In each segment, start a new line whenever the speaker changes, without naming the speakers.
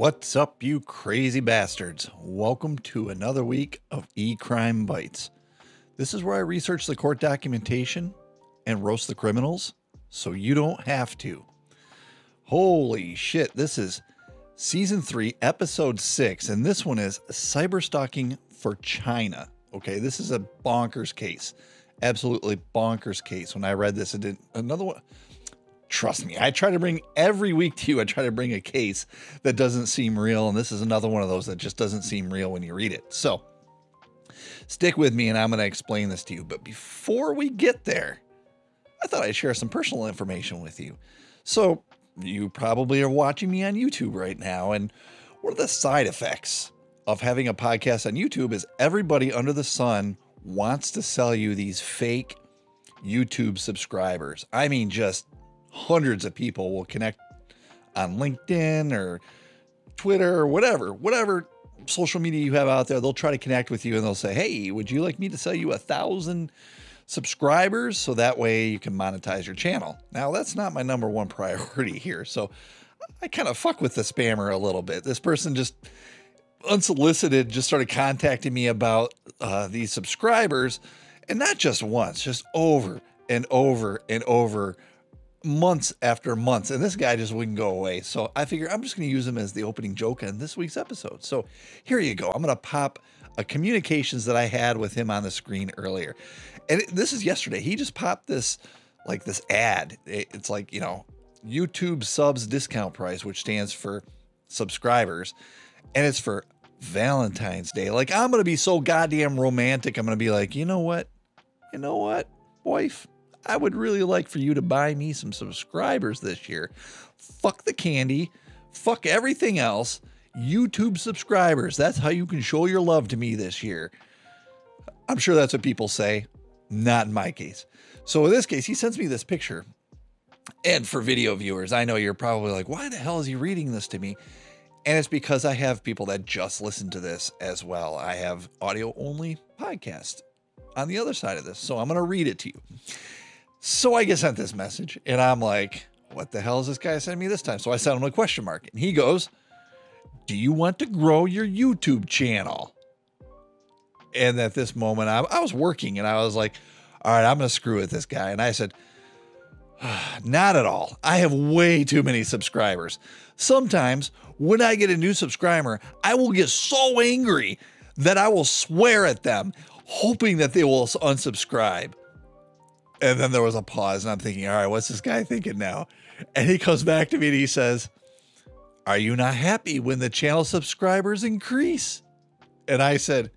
What's up, you crazy bastards? Welcome to another week of E Crime Bites. This is where I research the court documentation and roast the criminals so you don't have to. Holy shit, this is season three, episode six, and this one is cyber stalking for China. Okay, this is a bonkers case. Absolutely bonkers case. When I read this, it didn't another one trust me, I try to bring every week to you, I try to bring a case that doesn't seem real. And this is another one of those that just doesn't seem real when you read it. So stick with me and I'm going to explain this to you. But before we get there, I thought I'd share some personal information with you. So you probably are watching me on YouTube right now. And one of the side effects of having a podcast on YouTube is everybody under the sun wants to sell you these fake YouTube subscribers. I mean, just hundreds of people will connect on LinkedIn or Twitter or whatever, whatever social media you have out there. They'll try to connect with you and they'll say, Hey, would you like me to sell you a thousand subscribers so that way you can monetize your channel? Now, that's not my number one priority here. So I kind of fuck with the spammer a little bit. This person just unsolicited just started contacting me about uh, these subscribers and not just once, just over and over and over months after months, and this guy just wouldn't go away. So I figure I'm just going to use him as the opening joke in this week's episode. So here you go. I'm going to pop a communications that I had with him on the screen earlier, and it, this is yesterday. He just popped this like this ad. It, it's like you know YouTube subs discount price, which stands for subscribers, and it's for Valentine's Day. Like I'm going to be so goddamn romantic. I'm going to be like, you know what, you know what, wife I would really like for you to buy me some subscribers this year. Fuck the candy, fuck everything else. YouTube subscribers. That's how you can show your love to me this year. I'm sure that's what people say. Not in my case. So in this case, he sends me this picture. And for video viewers, I know you're probably like, why the hell is he reading this to me? And it's because I have people that just listen to this as well. I have audio only podcast on the other side of this. So I'm going to read it to you. So I get sent this message and I'm like, what the hell is this guy sending me this time? So I sent him a question mark and he goes, Do you want to grow your YouTube channel? And at this moment, I, I was working and I was like, All right, I'm going to screw with this guy. And I said, Not at all. I have way too many subscribers. Sometimes when I get a new subscriber, I will get so angry that I will swear at them, hoping that they will unsubscribe. And then there was a pause, and I'm thinking, all right, what's this guy thinking now? And he comes back to me and he says, Are you not happy when the channel subscribers increase? And I said,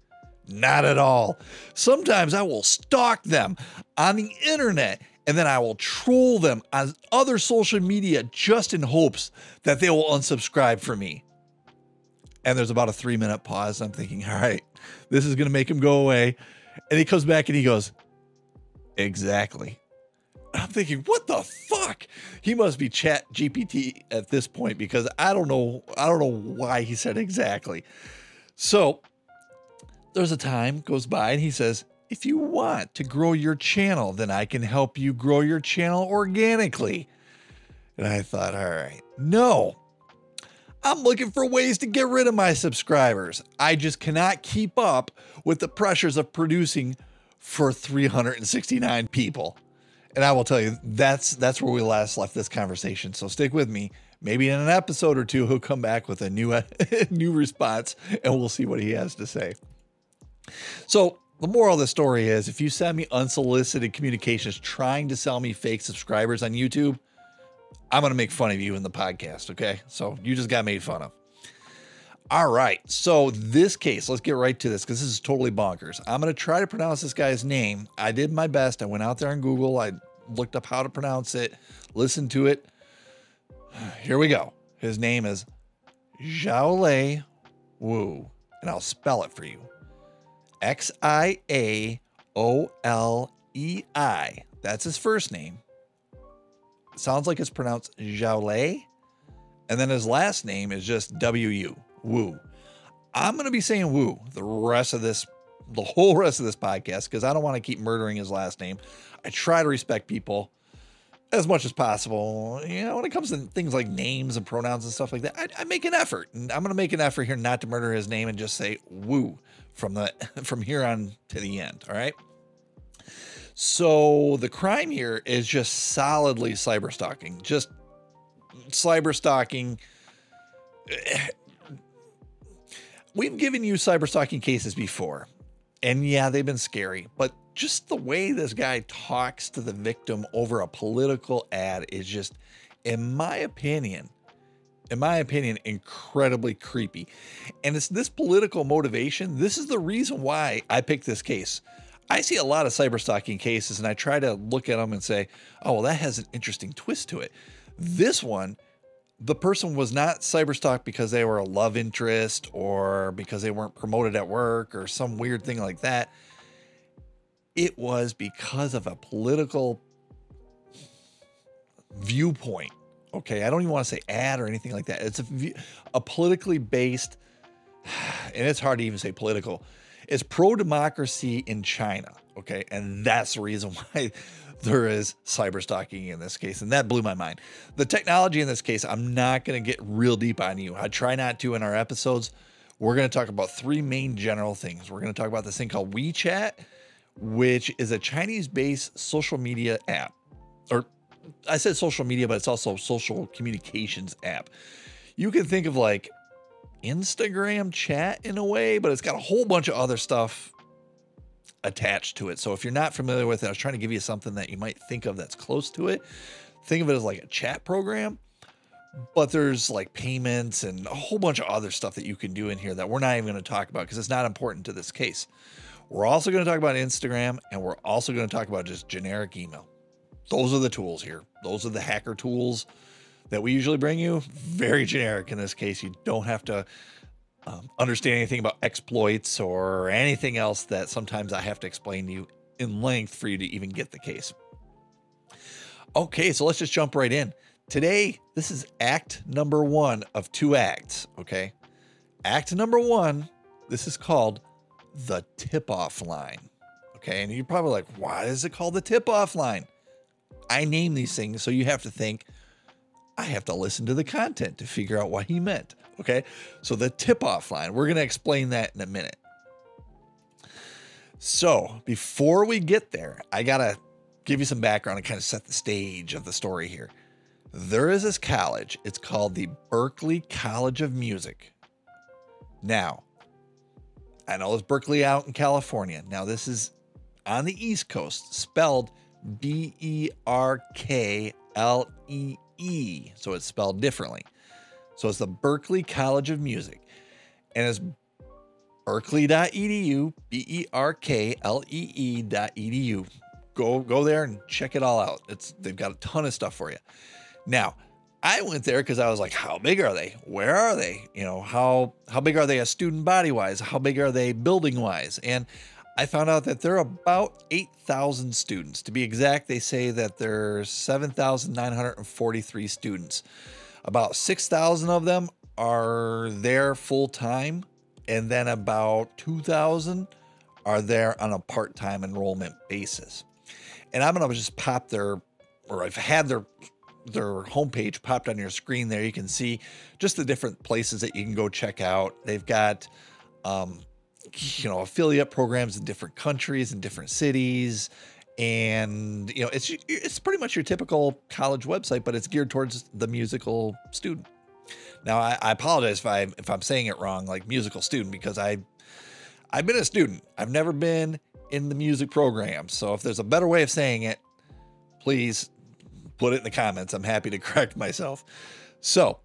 Not at all. Sometimes I will stalk them on the internet and then I will troll them on other social media just in hopes that they will unsubscribe for me. And there's about a three minute pause. I'm thinking, all right, this is going to make him go away. And he comes back and he goes, Exactly. I'm thinking, what the fuck? He must be Chat GPT at this point because I don't know. I don't know why he said exactly. So there's a time goes by and he says, if you want to grow your channel, then I can help you grow your channel organically. And I thought, all right, no, I'm looking for ways to get rid of my subscribers. I just cannot keep up with the pressures of producing for 369 people. And I will tell you, that's that's where we last left this conversation. So stick with me. Maybe in an episode or two, he'll come back with a new new response, and we'll see what he has to say. So the moral of the story is, if you send me unsolicited communications trying to sell me fake subscribers on YouTube, I'm to make fun of you in the podcast. Okay, so you just got made fun of. All right. So this case, let's get right to this because this is totally bonkers. I'm going to try to pronounce this guy's name. I did my best. I went out there on Google. I looked up how to pronounce it, listened to it. Here we go. His name is Xiaolei Wu, and I'll spell it for you. X I A O L E I. That's his first name. Sounds like it's pronounced Xiaolei. And then his last name is just W U. Woo. I'm going to be saying woo the rest of this, the whole rest of this podcast, because I don't want to keep murdering his last name. I try to respect people. as much as possible. You know, when it comes to things like names and pronouns and stuff like that, I, I make an effort, and I'm going to make an effort here not to murder his name and just say "woo" from the from here on to the end. All right. So the crime here is just solidly cyber stalking, just cyber stalking. We've given you cyber stalking cases before, and yeah, they've been scary, but just the way this guy talks to the victim over a political ad is just, in my opinion, in my opinion, incredibly creepy. And it's this political motivation. This is the reason why I picked this case. I see a lot of cyber stalking cases and I try to look at them and say, oh, well, that has an interesting twist to it. This one, the person was not cyberstalked because they were a love interest or because they weren't promoted at work or some weird thing like that. It was because of a political viewpoint. Okay, I don't even want to say ad or anything like that. It's a, a politically based, and it's hard to even say political. It's pro democracy in China. Okay, and that's the reason why there is cyber stalking in this case. And that blew my mind. The technology in this case, I'm not going to get real deep on you. I try not to in our episodes. We're going to talk about three main general things. We're going to talk about this thing called WeChat which is a Chinese based social media app. Or I said social media, but it's also social communications app. You can think of like Instagram chat in a way, but it's got a whole bunch of other stuff attached to it. So if you're not familiar with it, I was trying to give you something that you might think of that's close to it. Think of it as like a chat program, but there's like payments and a whole bunch of other stuff that you can do in here that we're not even going to talk about because it's not important to this case. We're also going to talk about Instagram and we're also going to talk about just generic email. Those are the tools here. Those are the hacker tools that we usually bring you. Very generic in this case. You don't have to um, understand anything about exploits or anything else that sometimes I have to explain to you in length for you to even get the case. Okay, so let's just jump right in. Today, this is act number one of two acts. Okay. Act number one, this is called the tip off line. Okay. And you're probably like, why is it called the tip off line? I name these things so you have to think, I have to listen to the content to figure out what he meant. Okay. So the tip off line, we're going to explain that in a minute. So before we get there, I got to give you some background and kind of set the stage of the story here. There is this college, it's called the Berklee College of Music. Now, I know it's Berkeley out in California. Now, this is on the East Coast, spelled B E R K L E E. So it's spelled differently. So it's the Berklee College of Music. And it's berklee.edu, B E R K L E E.edu. Go go there and check it all out. It's they've got a ton of stuff for you. Now, I went there because I was like, how big are they? Where are they? You know, how how big are they as student body wise? How big are they building wise? And I found out that there are about 8,000 students. To be exact, they say that there's 7,943 students. About 6,000 of them are there full time, and then about 2,000 are there on a part time enrollment basis. And I'm going to just pop their, or I've had their their homepage popped on your screen there. You can see just the different places that you can go check out. They've got, um, you know, affiliate programs in different countries and different cities. And you know, it's it's pretty much your typical college website, but it's geared towards the musical student. Now, I, I apologize if I if I'm saying it wrong, like musical student, because I I've been a student. I've never been in the music program. So if there's a better way of saying it, please put it in the comments. I'm happy to correct myself. So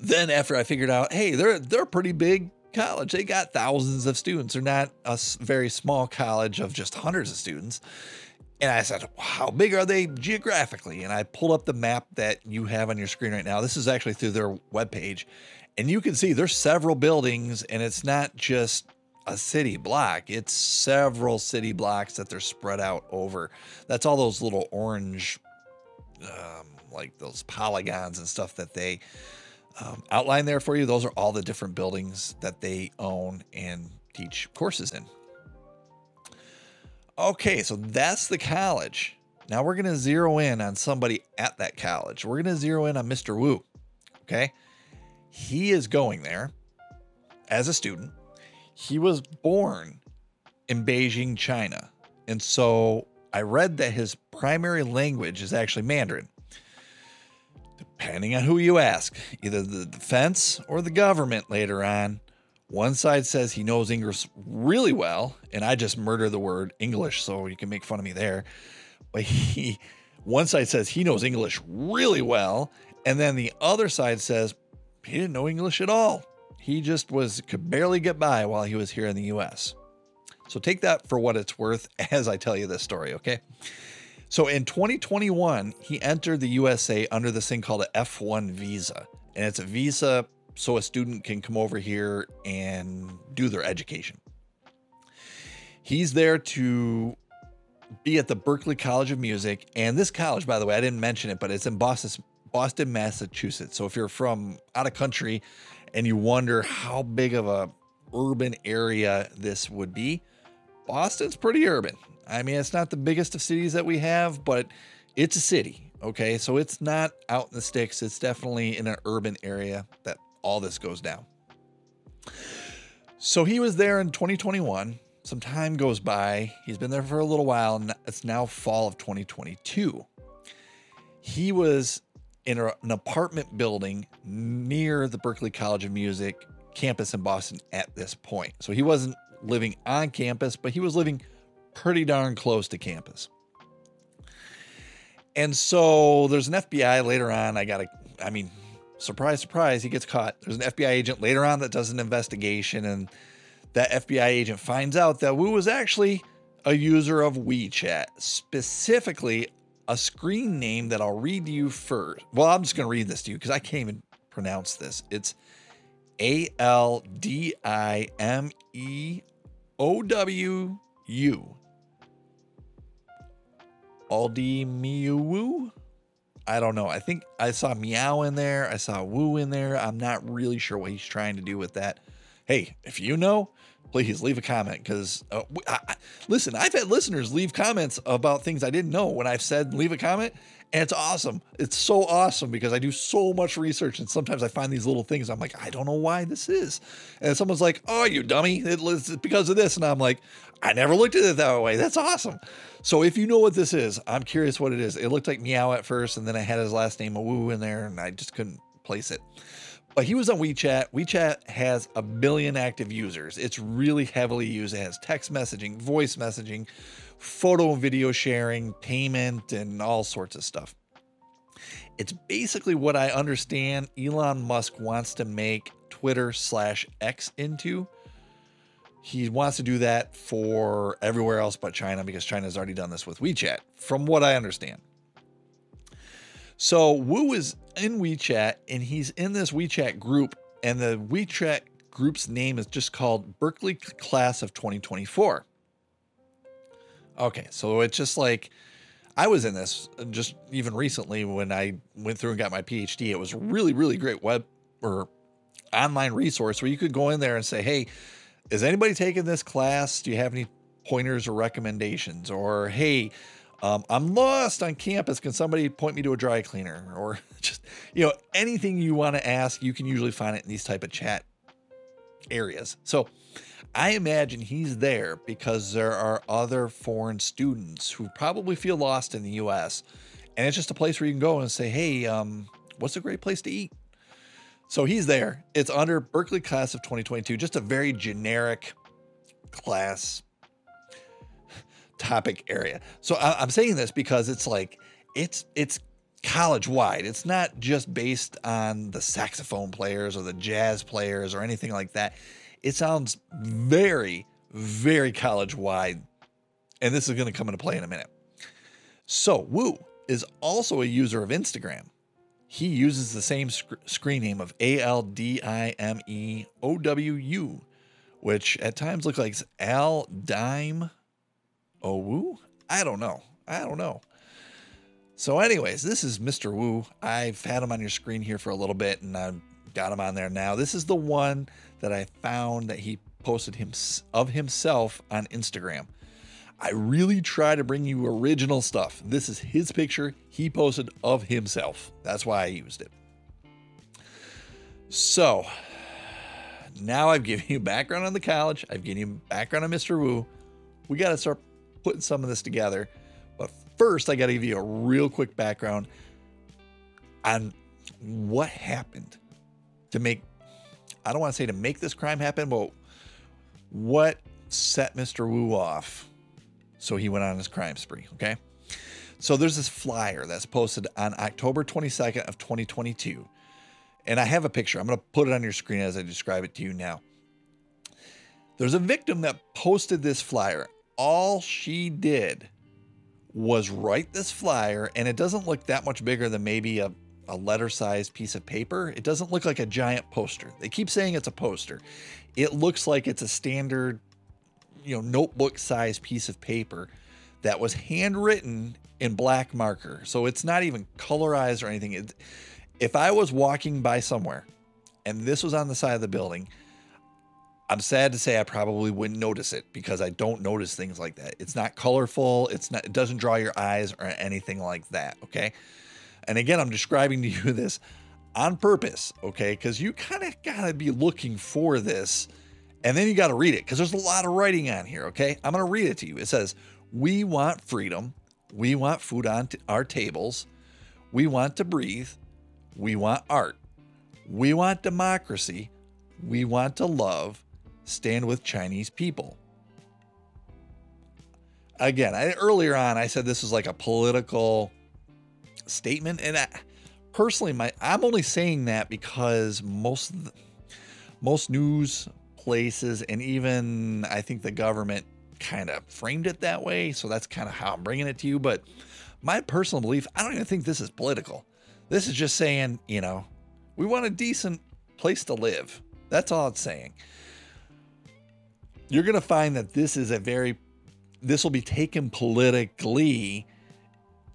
then after I figured out, hey, they're they're pretty big college. They got thousands of students. They're not a very small college of just hundreds of students. And I said, how big are they geographically? And I pulled up the map that you have on your screen right now. This is actually through their webpage. And you can see there's several buildings, and it's not just a city block, it's several city blocks that they're spread out over. That's all those little orange um, like those polygons and stuff that they um, outline there for you. Those are all the different buildings that they own and teach courses in. Okay, so that's the college. Now we're going to zero in on somebody at that college. We're going to zero in on Mr. Wu. Okay. He is going there as a student. He was born in Beijing, China. And so I read that his primary language is actually Mandarin. Depending on who you ask, either the defense or the government later on, one side says he knows English really well, and I just murder the word English so you can make fun of me there. But he, one side says he knows English really well, and then the other side says he didn't know English at all. He just was could barely get by while he was here in the US. So take that for what it's worth as I tell you this story, okay? So in 2021, he entered the USA under this thing called a F1 visa. And it's a visa so a student can come over here and do their education. He's there to be at the Berklee College of Music. And this college, by the way, I didn't mention it, but it's in Boston, Boston, Massachusetts. So if you're from out of country and you wonder how big of a urban area this would be, Boston's pretty urban. I mean, it's not the biggest of cities that we have, but it's a city. Okay. So it's not out in the sticks. It's definitely in an urban area that all this goes down. So he was there in 2021. Some time goes by. He's been there for a little while, and it's now fall of 2022. He was in an apartment building near the Berklee College of Music campus in Boston at this point. So he wasn't living on campus, but he was living pretty darn close to campus. And so there's an FBI later on. I got to, I mean, surprise, surprise, he gets caught. There's an FBI agent later on that does an investigation, and that FBI agent finds out that Wu was actually a user of WeChat, specifically a screen name that I'll read to you first. Well, I'm just going to read this to you because I can't even pronounce this. It's A L D I M E O W U. Aldi Miu I don't know. I think I saw meow in there. I saw woo in there. I'm not really sure what he's trying to do with that. Hey, if you know, please leave a comment because uh, listen, I've had listeners leave comments about things I didn't know when I've said leave a comment, and it's awesome. It's so awesome because I do so much research and sometimes I find these little things. I'm like, I don't know why this is. And someone's like, oh, you dummy. It's because of this. And I'm like, I never looked at it that way. That's awesome. So if you know what this is, I'm curious what it is. It looked like meow at first, and then I had his last name, Woo, in there, and I just couldn't place it. But he was on WeChat. WeChat has a billion active users. It's really heavily used. It has text messaging, voice messaging, photo and video sharing, payment, and all sorts of stuff. It's basically what I understand Elon Musk wants to make Twitter slash X into. He wants to do that for everywhere else but China because China's already done this with WeChat, from what I understand. So Wu is in WeChat and he's in this WeChat group, and the WeChat group's name is just called Berklee Class of 2024. Okay, so it's just like I was in this just even recently when I went through and got my PhD. It was really, really great web or online resource where you could go in there and say, Hey, is anybody taking this class? Do you have any pointers or recommendations? Or, Hey, um, I'm lost on campus. Can somebody point me to a dry cleaner? Or just, you know, anything you want to ask, you can usually find it in these type of chat areas. So I imagine he's there because there are other foreign students who probably feel lost in the US. And it's just a place where you can go and say, hey, um, what's a great place to eat? So he's there. It's under Berklee class of 2022, just a very generic class topic area. So I, am saying this because it's like it's it's college wide. It's not just based on the saxophone players or the jazz players or anything like that. It sounds very, very college wide. And this is going to come into play in a minute. So, Wu is also a user of Instagram. He uses the same sc- screen name of A L D I M E O W U, which at times looks like Al Dime Owu. I don't know. I don't know. So, anyways, this is Mr. Wu. I've had him on your screen here for a little bit and I've got him on there now. This is the one that I found that he posted him of himself on Instagram. I really try to bring you original stuff. This is his picture he posted of himself. That's why I used it. So now I've given you background on the college, I've given you background on Mr. Wu. We got to start putting some of this together. But first, I got to give you a real quick background on what happened to make, I don't want to say to make this crime happen, but what set Mr. Wu off so he went on his crime spree, okay? So there's this flyer that's posted on October 22nd of 2022. And I have a picture. I'm going to put it on your screen as I describe it to you now. There's a victim that posted this flyer. All she did was write this flyer, and it doesn't look that much bigger than maybe a, a letter sized piece of paper. It doesn't look like a giant poster. They keep saying it's a poster. It looks like it's a standard you know notebook size piece of paper that was handwritten in black marker. So it's not even colorized or anything. It, if I was walking by somewhere and this was on the side of the building, I'm sad to say I probably wouldn't notice it because I don't notice things like that. It's not colorful, it's not it doesn't draw your eyes or anything like that, okay? And again, I'm describing to you this on purpose, okay? Cuz you kind of got to be looking for this and then you got to read it because there's a lot of writing on here. Okay. I'm going to read it to you. It says, We want freedom. We want food on our tables. We want to breathe. We want art. We want democracy. We want to love. Stand with Chinese people. Again, I, earlier on, I said this was like a political statement. And I, personally, my I'm only saying that because most the, most news places, and even I think the government kind of framed it that way. So that's kind of how I'm bringing it to you. But my personal belief, I don't even think this is political. This is just saying, you know, we want a decent place to live. That's all it's saying. You're going to find that this is a very, this will be taken politically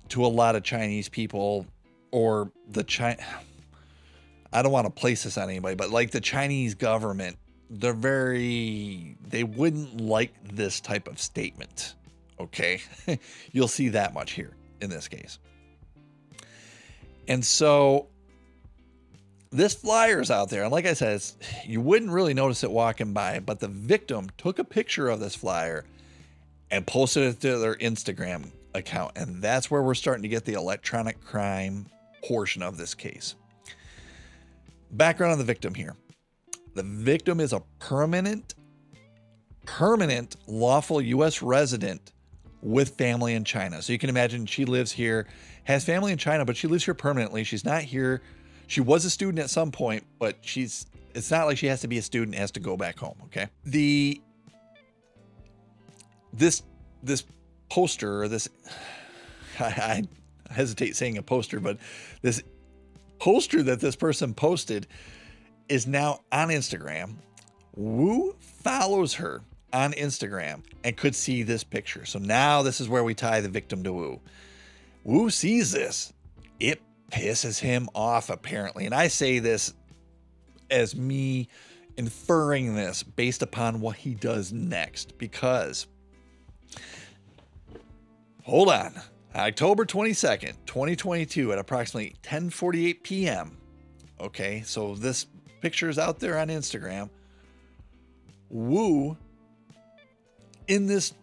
to a lot of Chinese people or the China. I don't want to place this on anybody, but like the Chinese government they're very they wouldn't like this type of statement okay? You'll see that much here in this case. And so this flyer's out there and like i said you wouldn't really notice it walking by but the victim took a picture of this flyer and posted it to their instagram account and that's where we're starting to get the electronic crime portion of this case. Background on the victim here the victim is a permanent, permanent lawful U.S. resident with family in China. So you can imagine she lives here, has family in China, but she lives here permanently. She's not here. She was a student at some point, but she's it's not like she has to be a student has to go back home, okay? The this this poster or this I, I hesitate saying a poster, but this poster that this person posted is now on Instagram. Wu follows her on Instagram and could see this picture. So now this is where we tie the victim to Wu. Wu sees this. It pisses him off, apparently. And I say this as me inferring this based upon what he does next because hold on october 22nd 2022 at approximately 10:48 p.m. okay so this pictures out there on Instagram. Wu in this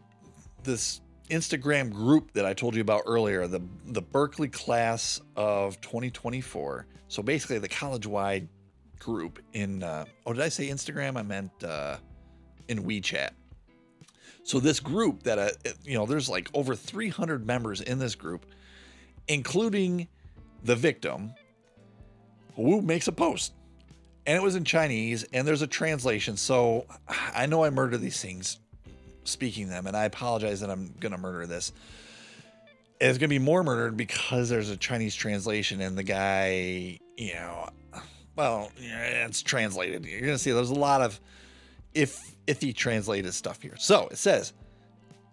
this Instagram group that I told you about earlier, the the Berklee class of 2024. So basically, the college-wide group in. Uh, oh, did I say Instagram? I meant uh, in WeChat. So this group that uh, you know, there's like over 300 members in this group, including the victim. Wu makes a post and it was in Chinese, and there's a translation. So I know I murder these things speaking them, and I apologize that I'm gonna murder this. It's gonna be more murdered because there's a Chinese translation, and the guy, you know, well, it's translated. You're gonna see there's a lot of if if he translated stuff here. So it says,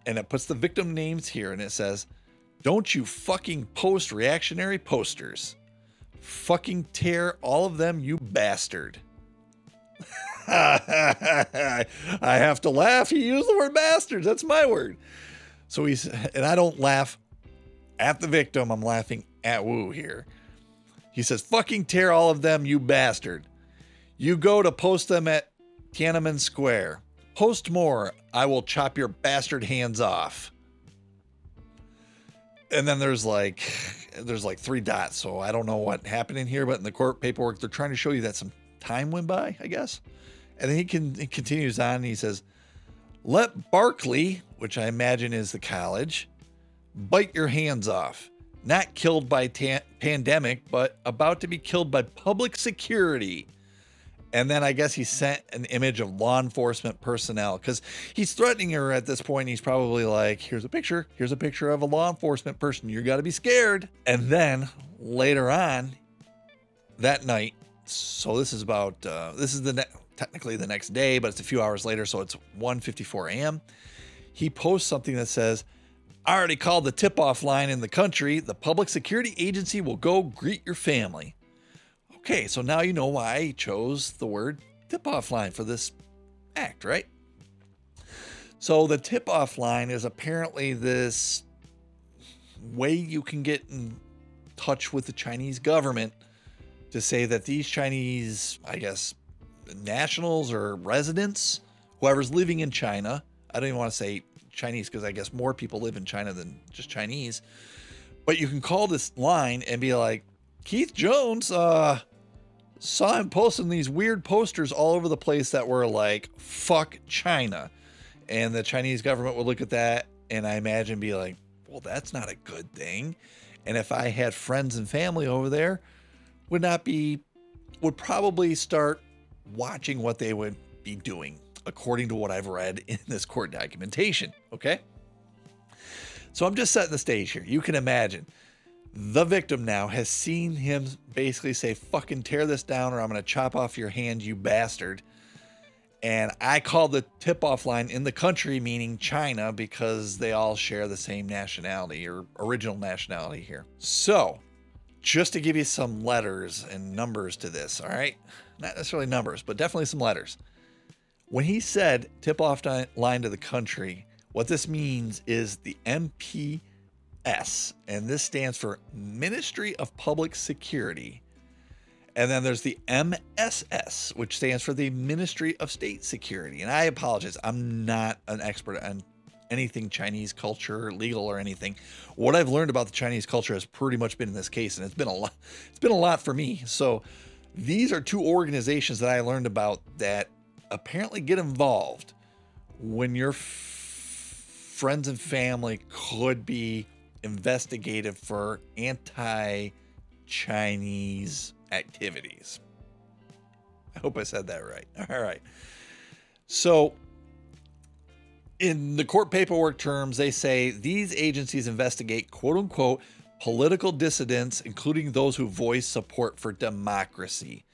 and it puts the victim names here, and it says, "Don't you fucking post reactionary posters." Fucking tear all of them, you bastard. I have to laugh. He used the word bastards. That's my word. So he's, and I don't laugh at the victim, I'm laughing at Wu here. He says, fucking tear all of them, you bastard. You go to post them at Tiananmen Square. Post more, I will chop your bastard hands off. And then there's like there's like three dots, so I don't know what happened in here, but in the court paperwork, they're trying to show you that some time went by, I guess. And then he can he continues on and he says, Let Barkley, which I imagine is the college, bite your hands off. Not killed by ta- pandemic, but about to be killed by public security. And then I guess he sent an image of law enforcement personnel because he's threatening her at this point. He's probably like, here's a picture. Here's a picture of a law enforcement person. You got to be scared. And then later on that night, so this is about, uh, this is the ne- technically the next day, but it's a few hours later. So it's 1.54 a.m. He posts something that says, I already called the tip off line in the country. The public security agency will go greet your family. Okay, so now you know why I chose the word tip off line for this act, right? So the tip off line is apparently this way you can get in touch with the Chinese government to say that these Chinese, I guess, nationals or residents, whoever's living in China, I don't even want to say Chinese because I guess more people live in China than just Chinese. But you can call this line and be like, Keith Jones, uh, saw him posting these weird posters all over the place that were like, fuck China. And the Chinese government would look at that and I imagine be like, well, that's not a good thing. And if I had friends and family over there, would not be, would probably start watching what they would be doing, according to what I've read in this court documentation. Okay. So I'm just setting the stage here. You can imagine the victim now has seen him basically say, fucking tear this down or I'm going to chop off your hand, you bastard. And I call the tip off line in the country, meaning China, because they all share the same nationality or original nationality here. So, just to give you some letters and numbers to this, all right? Not necessarily numbers, but definitely some letters. When he said tip off line to the country, what this means is the MP S, and this stands for Ministry of Public Security. And then there's the MSS, which stands for the Ministry of State Security. And I apologize, I'm not an expert on anything Chinese culture, legal or anything. What I've learned about the Chinese culture has pretty much been in this case, and it's been a lot. It's been a lot for me. So these are two organizations that I learned about that apparently get involved when your f- friends and family could be investigated for anti Chinese activities. I hope I said that right. All right. So, in the court paperwork terms, they say these agencies investigate quote unquote political dissidents, including those who voice support for democracy.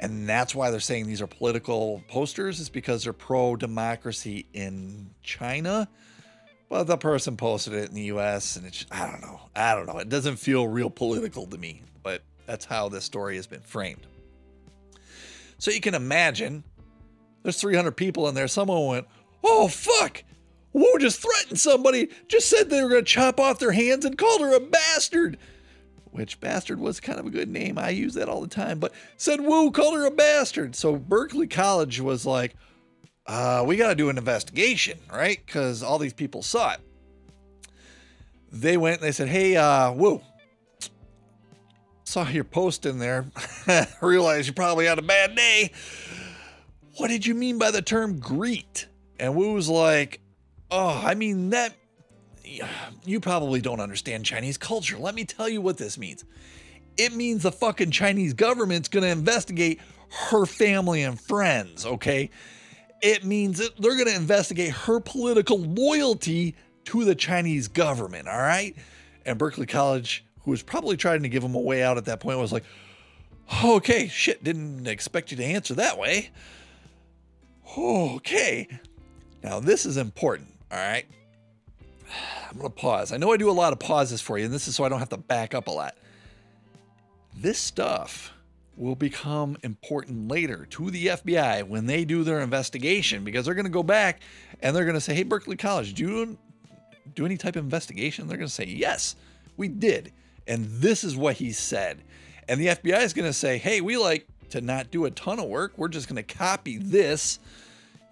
And that's why they're saying these are political posters, is because they're pro democracy in China well, the person posted it in the US and it's, I don't know. I don't know. It doesn't feel real political to me, but that's how this story has been framed. So you can imagine there's 300 people in there. Someone went, oh, fuck. Wu just threatened somebody, just said they were going to chop off their hands and called her a bastard. Which bastard was kind of a good name. I use that all the time, but said Wu called her a bastard. So Berklee College was like, uh, we got to do an investigation, right? Because all these people saw it. They went they said, hey, uh, woo, saw your post in there. Realize you probably had a bad day. What did you mean by the term greet? And Wu was like, oh, I mean, that, you probably don't understand Chinese culture. Let me tell you what this means. It means the fucking Chinese government's to investigate her family and friends, okay? It means that they're going to investigate her political loyalty to the Chinese government. All right. And Berklee College, who was probably trying to give him a way out at that point, was like, okay, shit, didn't expect you to answer that way. Okay. Now, this is important. All right. I'm going to pause. I know I do a lot of pauses for you, and this is so I don't have to back up a lot. This stuff will become important later to the FBI when they do their investigation because they're going to go back and they're going to say, "Hey, Berklee College, do you do any type of investigation? They're going to say, yes, we did. And this is what he said. And the FBI is going to say, hey, we like to not do a ton of work. We're just going to copy this,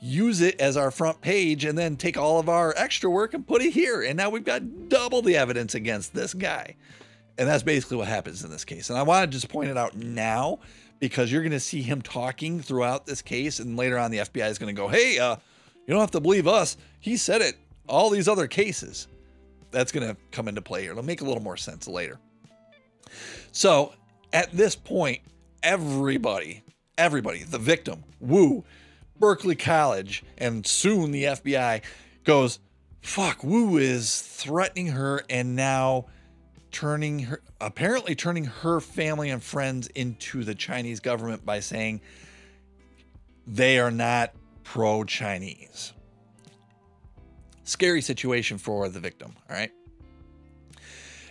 use it as our front page, and then take all of our extra work and put it here. And now we've got double the evidence against this guy. And that's basically what happens in this case. And I want to just point it out now because you're going to see him talking throughout this case. And later on, the FBI is going to go, hey, uh, you don't have to believe us. He said it. All these other cases. That's going to come into play here. It'll make a little more sense later. So at this point, everybody, everybody, the victim, Wu, Berklee College, and soon the FBI goes, fuck, Wu is threatening her and now turning her, apparently turning her family and friends into the Chinese government by saying they are not pro Chinese. Scary situation for the victim, all right?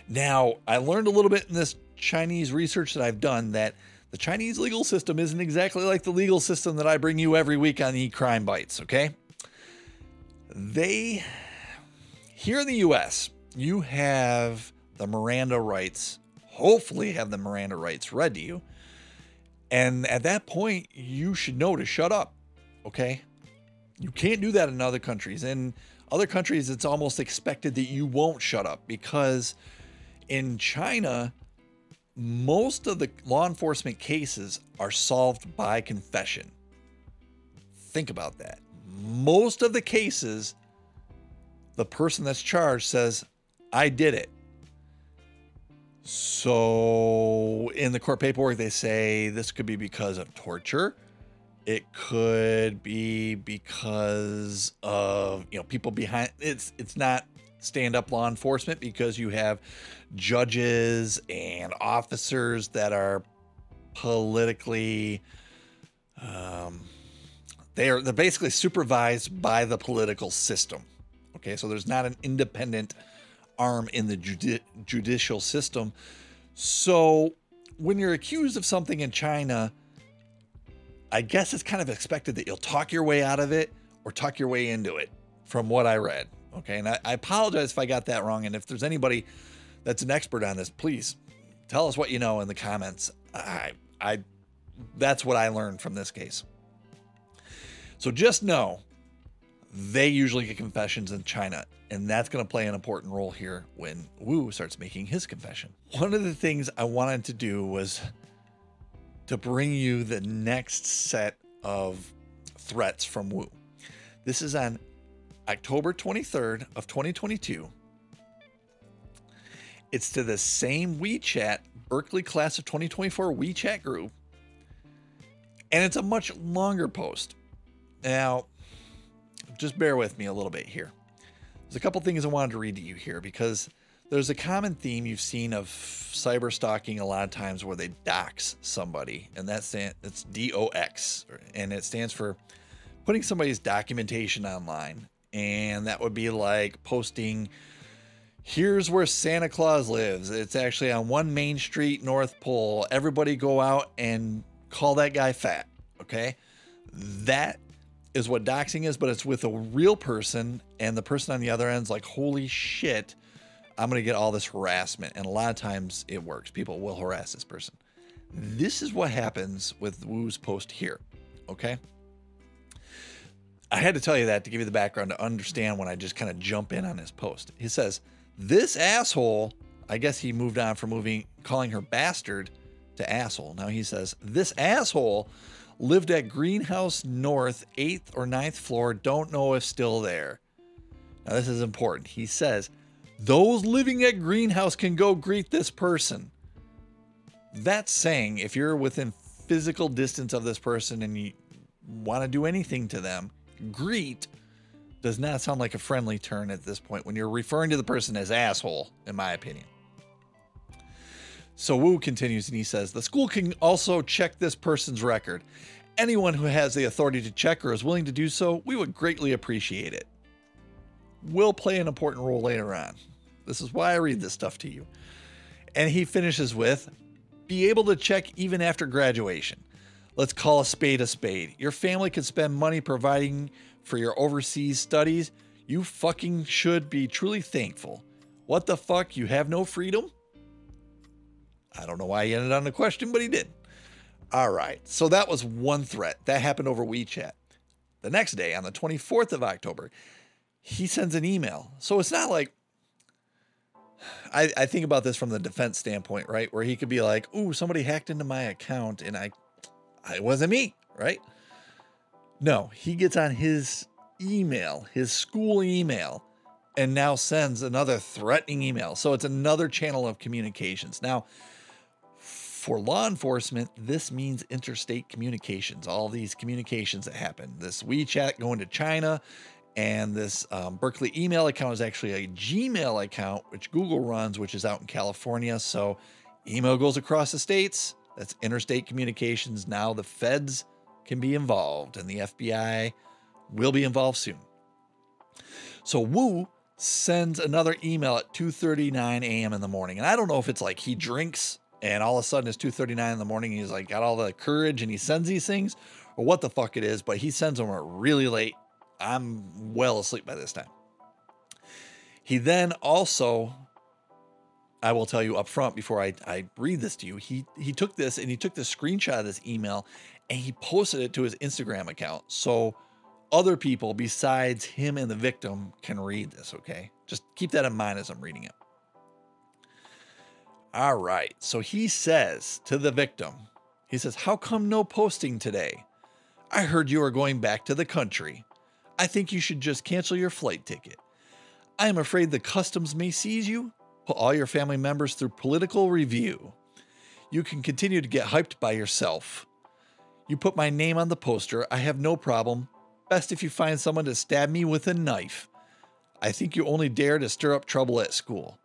Now, I learned a little bit in this Chinese research that I've done that the Chinese legal system isn't exactly like the legal system that I bring you every week on the Crime Bytes, okay? They, here in the US, you have the Miranda rights, hopefully, have the Miranda rights read to you. And at that point, you should know to shut up. Okay. You can't do that in other countries. In other countries, it's almost expected that you won't shut up because in China, most of the law enforcement cases are solved by confession. Think about that. Most of the cases, the person that's charged says, I did it. So in the court paperwork, they say this could be because of torture. It could be because of you know people behind. It's it's not stand up law enforcement because you have judges and officers that are politically um, they are they're basically supervised by the political system. Okay, so there's not an independent arm in the judi- judicial system. So when you're accused of something in China, I guess it's kind of expected that you'll talk your way out of it or talk your way into it, from what I read. Okay, and I, I apologize if I got that wrong. And if there's anybody that's an expert on this, please tell us what you know in the comments. I, I, that's what I learned from this case. So just know they usually get confessions in China, and that's going to play an important role here when Wu starts making his confession. One of the things I wanted to do was to bring you the next set of threats from Wu. This is on October 23rd of 2022. It's to the same WeChat Berklee class of 2024 WeChat group. And it's a much longer post. Now, just bear with me a little bit here. There's a couple things I wanted to read to you here because there's a common theme you've seen of cyber stalking a lot of times where they dox somebody, and that's it's DOX, and it stands for putting somebody's documentation online. And that would be like posting, here's where Santa Claus lives. It's actually on one main street, North Pole. Everybody go out and call that guy fat. Okay. That is what doxing is, but it's with a real person, and the person on the other end's like, holy shit, I'm to get all this harassment. And a lot of times it works. People will harass this person. This is what happens with Wu's post here. Okay. I had to tell you that to give you the background to understand when I just kind of jump in on his post. He says, This asshole, I guess he moved on from moving, calling her bastard to asshole. Now he says, This asshole lived at Greenhouse North, 8th or 9th floor, don't know if still there. Now, this is important. He says, those living at Greenhouse can go greet this person. That's saying if you're within physical distance of this person and you want to do anything to them, greet does not sound like a friendly turn at this point when you're referring to the person as asshole, in my opinion. So Wu continues and he says the school can also check this person's record. Anyone who has the authority to check or is willing to do so, we would greatly appreciate it. Will play an important role later on. This is why I read this stuff to you. And he finishes with be able to check even after graduation. Let's call a spade a spade. Your family could spend money providing for your overseas studies. You fucking should be truly thankful. What the fuck? You have no freedom? I don't know why he ended on the question, but he did. All right. So that was one threat. That happened over WeChat. The next day, on the 24th of October, he sends an email. So it's not like I, I think about this from the defense standpoint, right? Where he could be like, "Ooh, somebody hacked into my account and I it wasn't me," right? No, he gets on his email, his school email, and now sends another threatening email. So it's another channel of communications. Now, for law enforcement, this means interstate communications, all these communications that happen. This WeChat going to China, and this um, Berklee email account is actually a Gmail account, which Google runs, which is out in California. So email goes across the states. That's interstate communications. Now the feds can be involved, and the FBI will be involved soon. So Wu sends another email at 2:39 a.m. in the morning, and I don't know if it's like he drinks and all of a sudden it's 2:39 in the morning. he's like got all the courage and he sends these things, or what the fuck it is. But he sends them really late. I'm well asleep by this time. He then also, I will tell you up front before I, I read this to you, he he took this and he took the screenshot of this email and he posted it to his Instagram account. So other people besides him and the victim can read this, okay? Just keep that in mind as I'm reading it. All right. So he says to the victim, he says, How come no posting today? I heard you are going back to the country. I think you should just cancel your flight ticket. I am afraid the customs may seize you, put all your family members through political review. You can continue to get hyped by yourself. You put my name on the poster. I have no problem. Best if you find someone to stab me with a knife. I think you only dare to stir up trouble at school.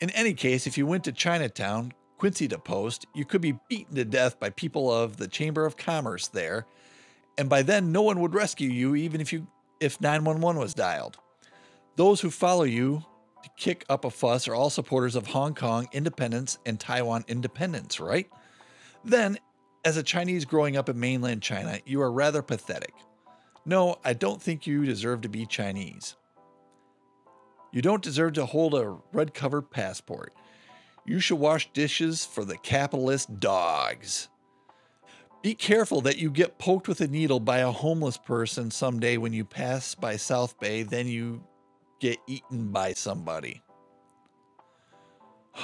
In any case, if you went to Chinatown, Quincy to post, you could be beaten to death by people of the Chamber of Commerce there, and by then no one would rescue you even if you if 911 was dialed. Those who follow you to kick up a fuss are all supporters of Hong Kong independence and Taiwan independence, right? Then, as a Chinese growing up in mainland China, you are rather pathetic. No, I don't think you deserve to be Chinese. You don't deserve to hold a red covered passport. You should wash dishes for the capitalist dogs. Be careful that you get poked with a needle by a homeless person someday when you pass by South Bay, then you get eaten by somebody.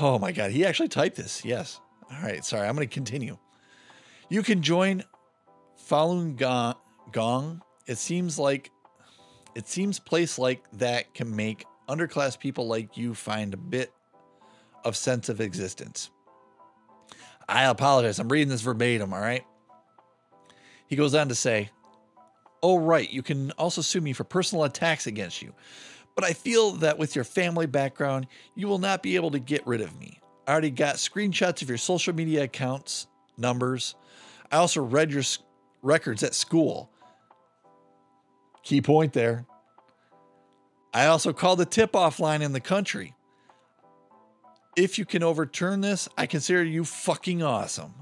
Oh my God, he actually typed this. Yes. All right, sorry, I'm going to continue. You can join Falun Gong. It seems like it seems place like that can make underclass people like you find a bit of sense of existence. I apologize. I'm reading this verbatim, all right? He goes on to say, Oh, right, you can also sue me for personal attacks against you. But I feel that with your family background, you will not be able to get rid of me. I already got screenshots of your social media accounts, numbers. I also read your records at school. Key point there. I also called the tip off line in the country. If you can overturn this, I consider you fucking awesome.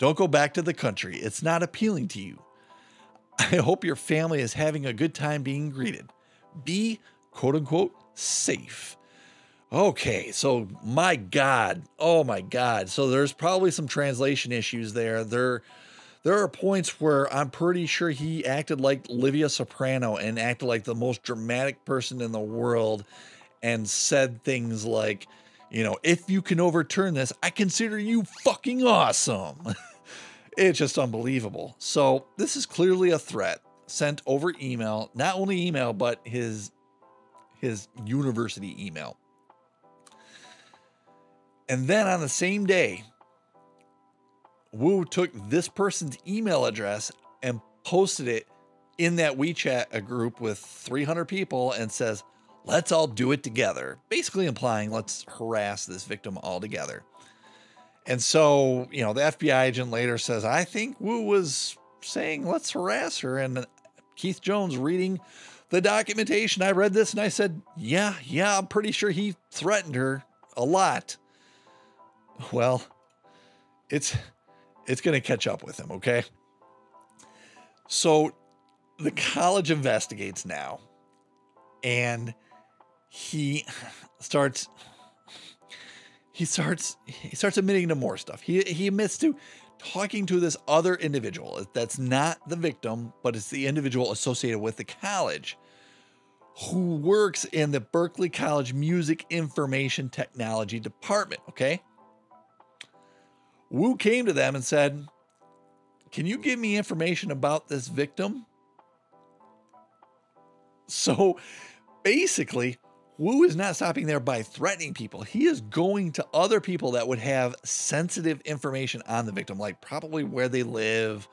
Don't go back to the country. It's not appealing to you. I hope your family is having a good time being greeted. Be quote unquote safe. Okay, so my God, oh my God. So there's probably some translation issues there. There, there are points where I'm pretty sure he acted like Livia Soprano and acted like the most dramatic person in the world and said things like, you know, if you can overturn this, I consider you fucking awesome. it's just unbelievable. So, this is clearly a threat sent over email, not only email, but his his university email. And then on the same day, Wu took this person's email address and posted it in that WeChat a group with 300 people and says, let's all do it together, basically implying let's harass this victim all together. And so, you know, the FBI agent later says, I think Wu was saying, let's harass her. And Keith Jones reading the documentation, I read this and I said, yeah, yeah, I'm pretty sure he threatened her a lot. Well, it's it's going to catch up with him, okay? So the college investigates now. and he starts he starts he starts admitting to more stuff. He he admits to talking to this other individual that's not the victim, but it's the individual associated with the college who works in the Berklee College Music Information Technology Department. Okay. Wu came to them and said, Can you give me information about this victim? So basically, Wu is not stopping there by threatening people. He is going to other people that would have sensitive information on the victim, like probably where they live,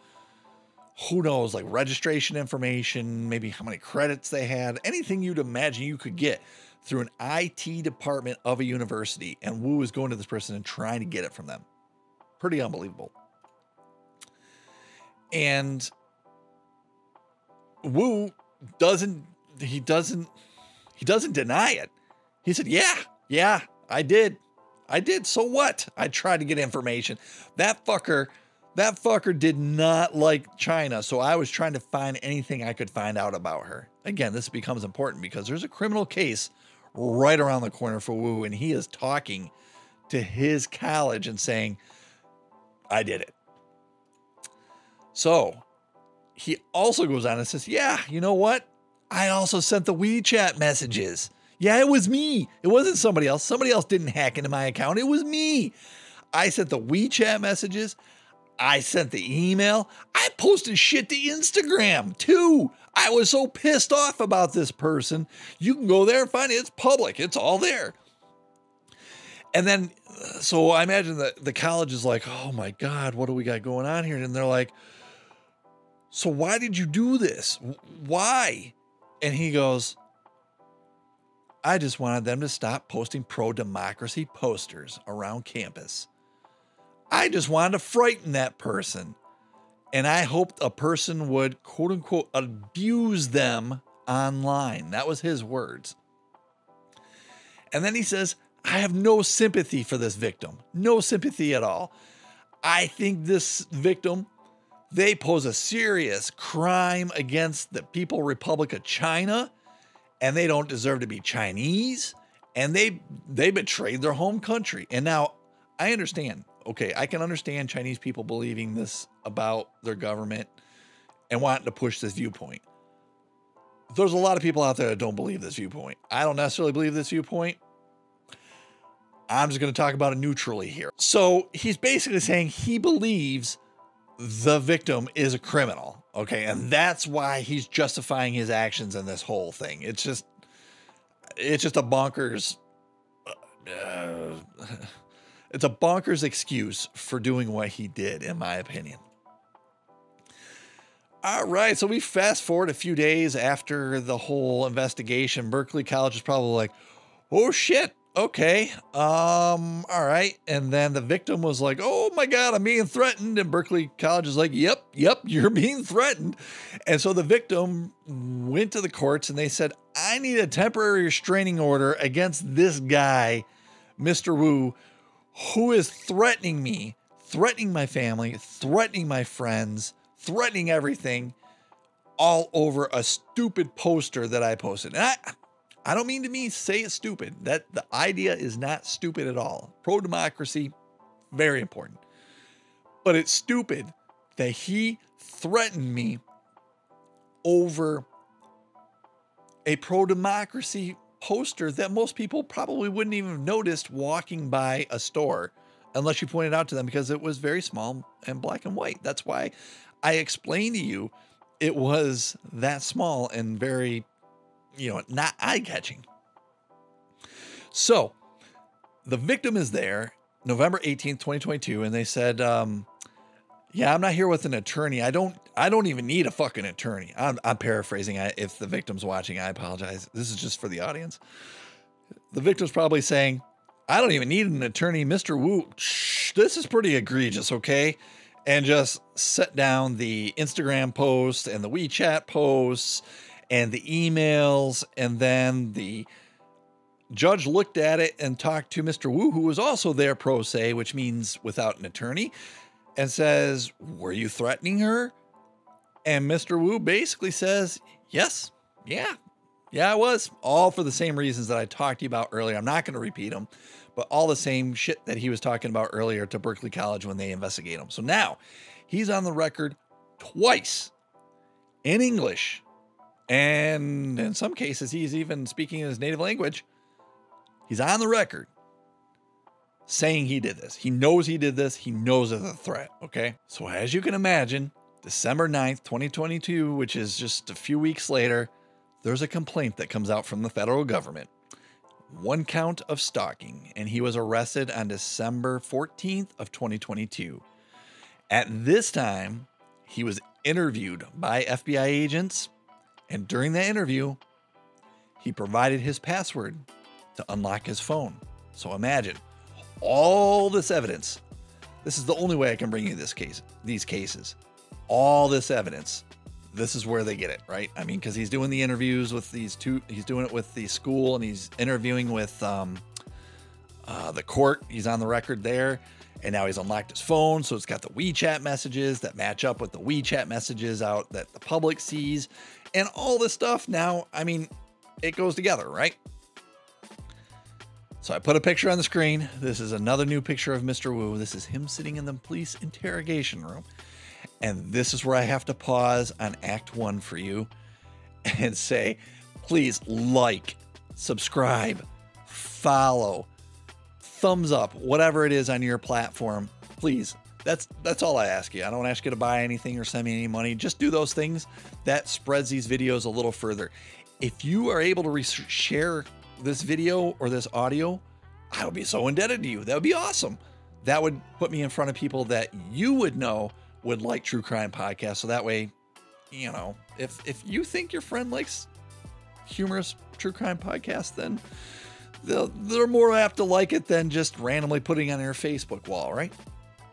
who knows, like registration information, maybe how many credits they had, anything you'd imagine you could get through an IT department of a university. And Wu is going to this person and trying to get it from them. Pretty unbelievable. And Wu doesn't, he doesn't he doesn't deny it. He said, Yeah, yeah, I did. I did. So what? I tried to get information. That fucker, that fucker did not like China. So I was trying to find anything I could find out about her. Again, this becomes important because there's a criminal case right around the corner for Wu, and he is talking to his college and saying, I did it. So he also goes on and says, Yeah, you know what? I also sent the WeChat messages. Yeah, it was me. It wasn't somebody else. Somebody else didn't hack into my account. It was me. I sent the WeChat messages. I sent the email. I posted shit to Instagram too. I was so pissed off about this person. You can go there and find it. It's public, it's all there. And then, uh, so I imagine that the college is like, oh my God, what do we got going on here? And they're like, so why did you do this? Why? And he goes, I just wanted them to stop posting pro democracy posters around campus. I just wanted to frighten that person. And I hoped a person would, quote unquote, abuse them online. That was his words. And then he says, I have no sympathy for this victim. No sympathy at all. I think this victim they pose a serious crime against the People Republic of China, and they don't deserve to be Chinese, and they they betrayed their home country. And now I understand. Okay, I can understand Chinese people believing this about their government and wanting to push this viewpoint. There's a lot of people out there that don't believe this viewpoint. I don't necessarily believe this viewpoint. I'm just going to talk about it neutrally here. So he's basically saying he believes the victim is a criminal. Okay. And that's why he's justifying his actions in this whole thing. It's just, it's just a bonkers, uh, it's a bonkers excuse for doing what he did, in my opinion. All right, so we fast forward a few days after the whole investigation. Berklee College is probably like, oh shit, okay, um, all right. And then the victim was like, oh my God, I'm being threatened. And Berklee College is like, yep, yep, you're being threatened. And so the victim went to the courts and they said, I need a temporary restraining order against this guy, Mr. Wu, who is threatening me, threatening my family, threatening my friends, threatening everything all over a stupid poster that I posted. And I, I don't mean to me say it's stupid. That the idea is not stupid at all. Pro democracy, very important. But it's stupid that he threatened me over a pro democracy poster that most people probably wouldn't even have noticed walking by a store unless you pointed out to them because it was very small and black and white. That's why I explained to you it was that small and very you know, not eye catching. So the victim is there November 18th, 2022, and they said, um, yeah, I'm not here with an attorney. I don't I don't even need a fucking attorney. I'm, I'm paraphrasing. I, if the victim's watching, I apologize. This is just for the audience. The victim's probably saying, I don't even need an attorney, Mr. Wu. Shh, this is pretty egregious, okay? And just set down the Instagram post and the WeChat posts and the emails, and then the judge looked at it and talked to Mr. Wu, who was also there pro se, which means without an attorney, and says, Were you threatening her? And Mr. Wu basically says, Yes, yeah, Yeah, I was. All for the same reasons that I talked to you about earlier. I'm not going to repeat them, but all the same shit that he was talking about earlier to Berklee College when they investigate him. So now he's on the record twice in English. And in some cases, he's even speaking in his native language. He's on the record saying he did this. He knows he did this. He knows it's a threat. Okay. So, as you can imagine, December 9th, 2022, which is just a few weeks later, there's a complaint that comes out from the federal government. One count of stalking, and he was arrested on December 14th of 2022. At this time, he was interviewed by FBI agents, and during that interview, he provided his password to unlock his phone. So imagine all this evidence. This is the only way I can bring you this case, these cases. All this evidence. This is where they get it, right? I mean, because he's doing the interviews with these two. He's doing it with the school, and he's interviewing with um, uh, the court. He's on the record there, and now he's unlocked his phone, so it's got the WeChat messages that match up with the WeChat messages out that the public sees, and all this stuff. Now, I mean, it goes together, right? So I put a picture on the screen. This is another new picture of Mr. Wu. This is him sitting in the police interrogation room. And this is where I have to pause on Act One for you and say, please like, subscribe, follow, thumbs up, whatever it is on your platform. Please, that's that's all I ask you. I don't ask you to buy anything or send me any money. Just do those things. That spreads these videos a little further. If you are able to re- share this video or this audio, I would be so indebted to you. That would be awesome. That would put me in front of people that you would know would like true crime podcasts. So that way, you know, if if you think your friend likes humorous true crime podcasts, then they're more apt to like it than just randomly putting on their Facebook wall, right?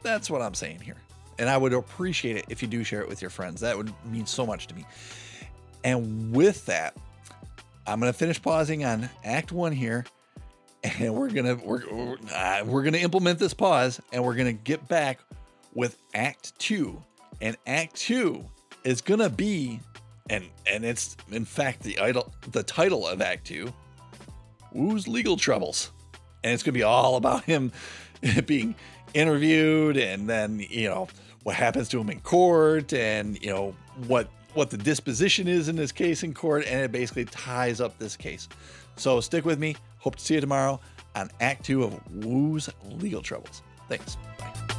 That's what I'm saying here. And I would appreciate it if you do share it with your friends. That would mean so much to me. And with that, I'm gonna finish pausing on Act One here, and we're gonna we're we're, uh, we're gonna implement this pause, and we're gonna get back with Act Two, and Act Two is gonna be, and and it's in fact the idol the title of Act Two, Wu's legal troubles, and it's gonna be all about him being interviewed, and then you know what happens to him in court, and you know what what the disposition is in this case in court, and it basically ties up this case. So stick with me. Hope to see you tomorrow on Act Two of Wu's Legal Troubles. Thanks. Bye.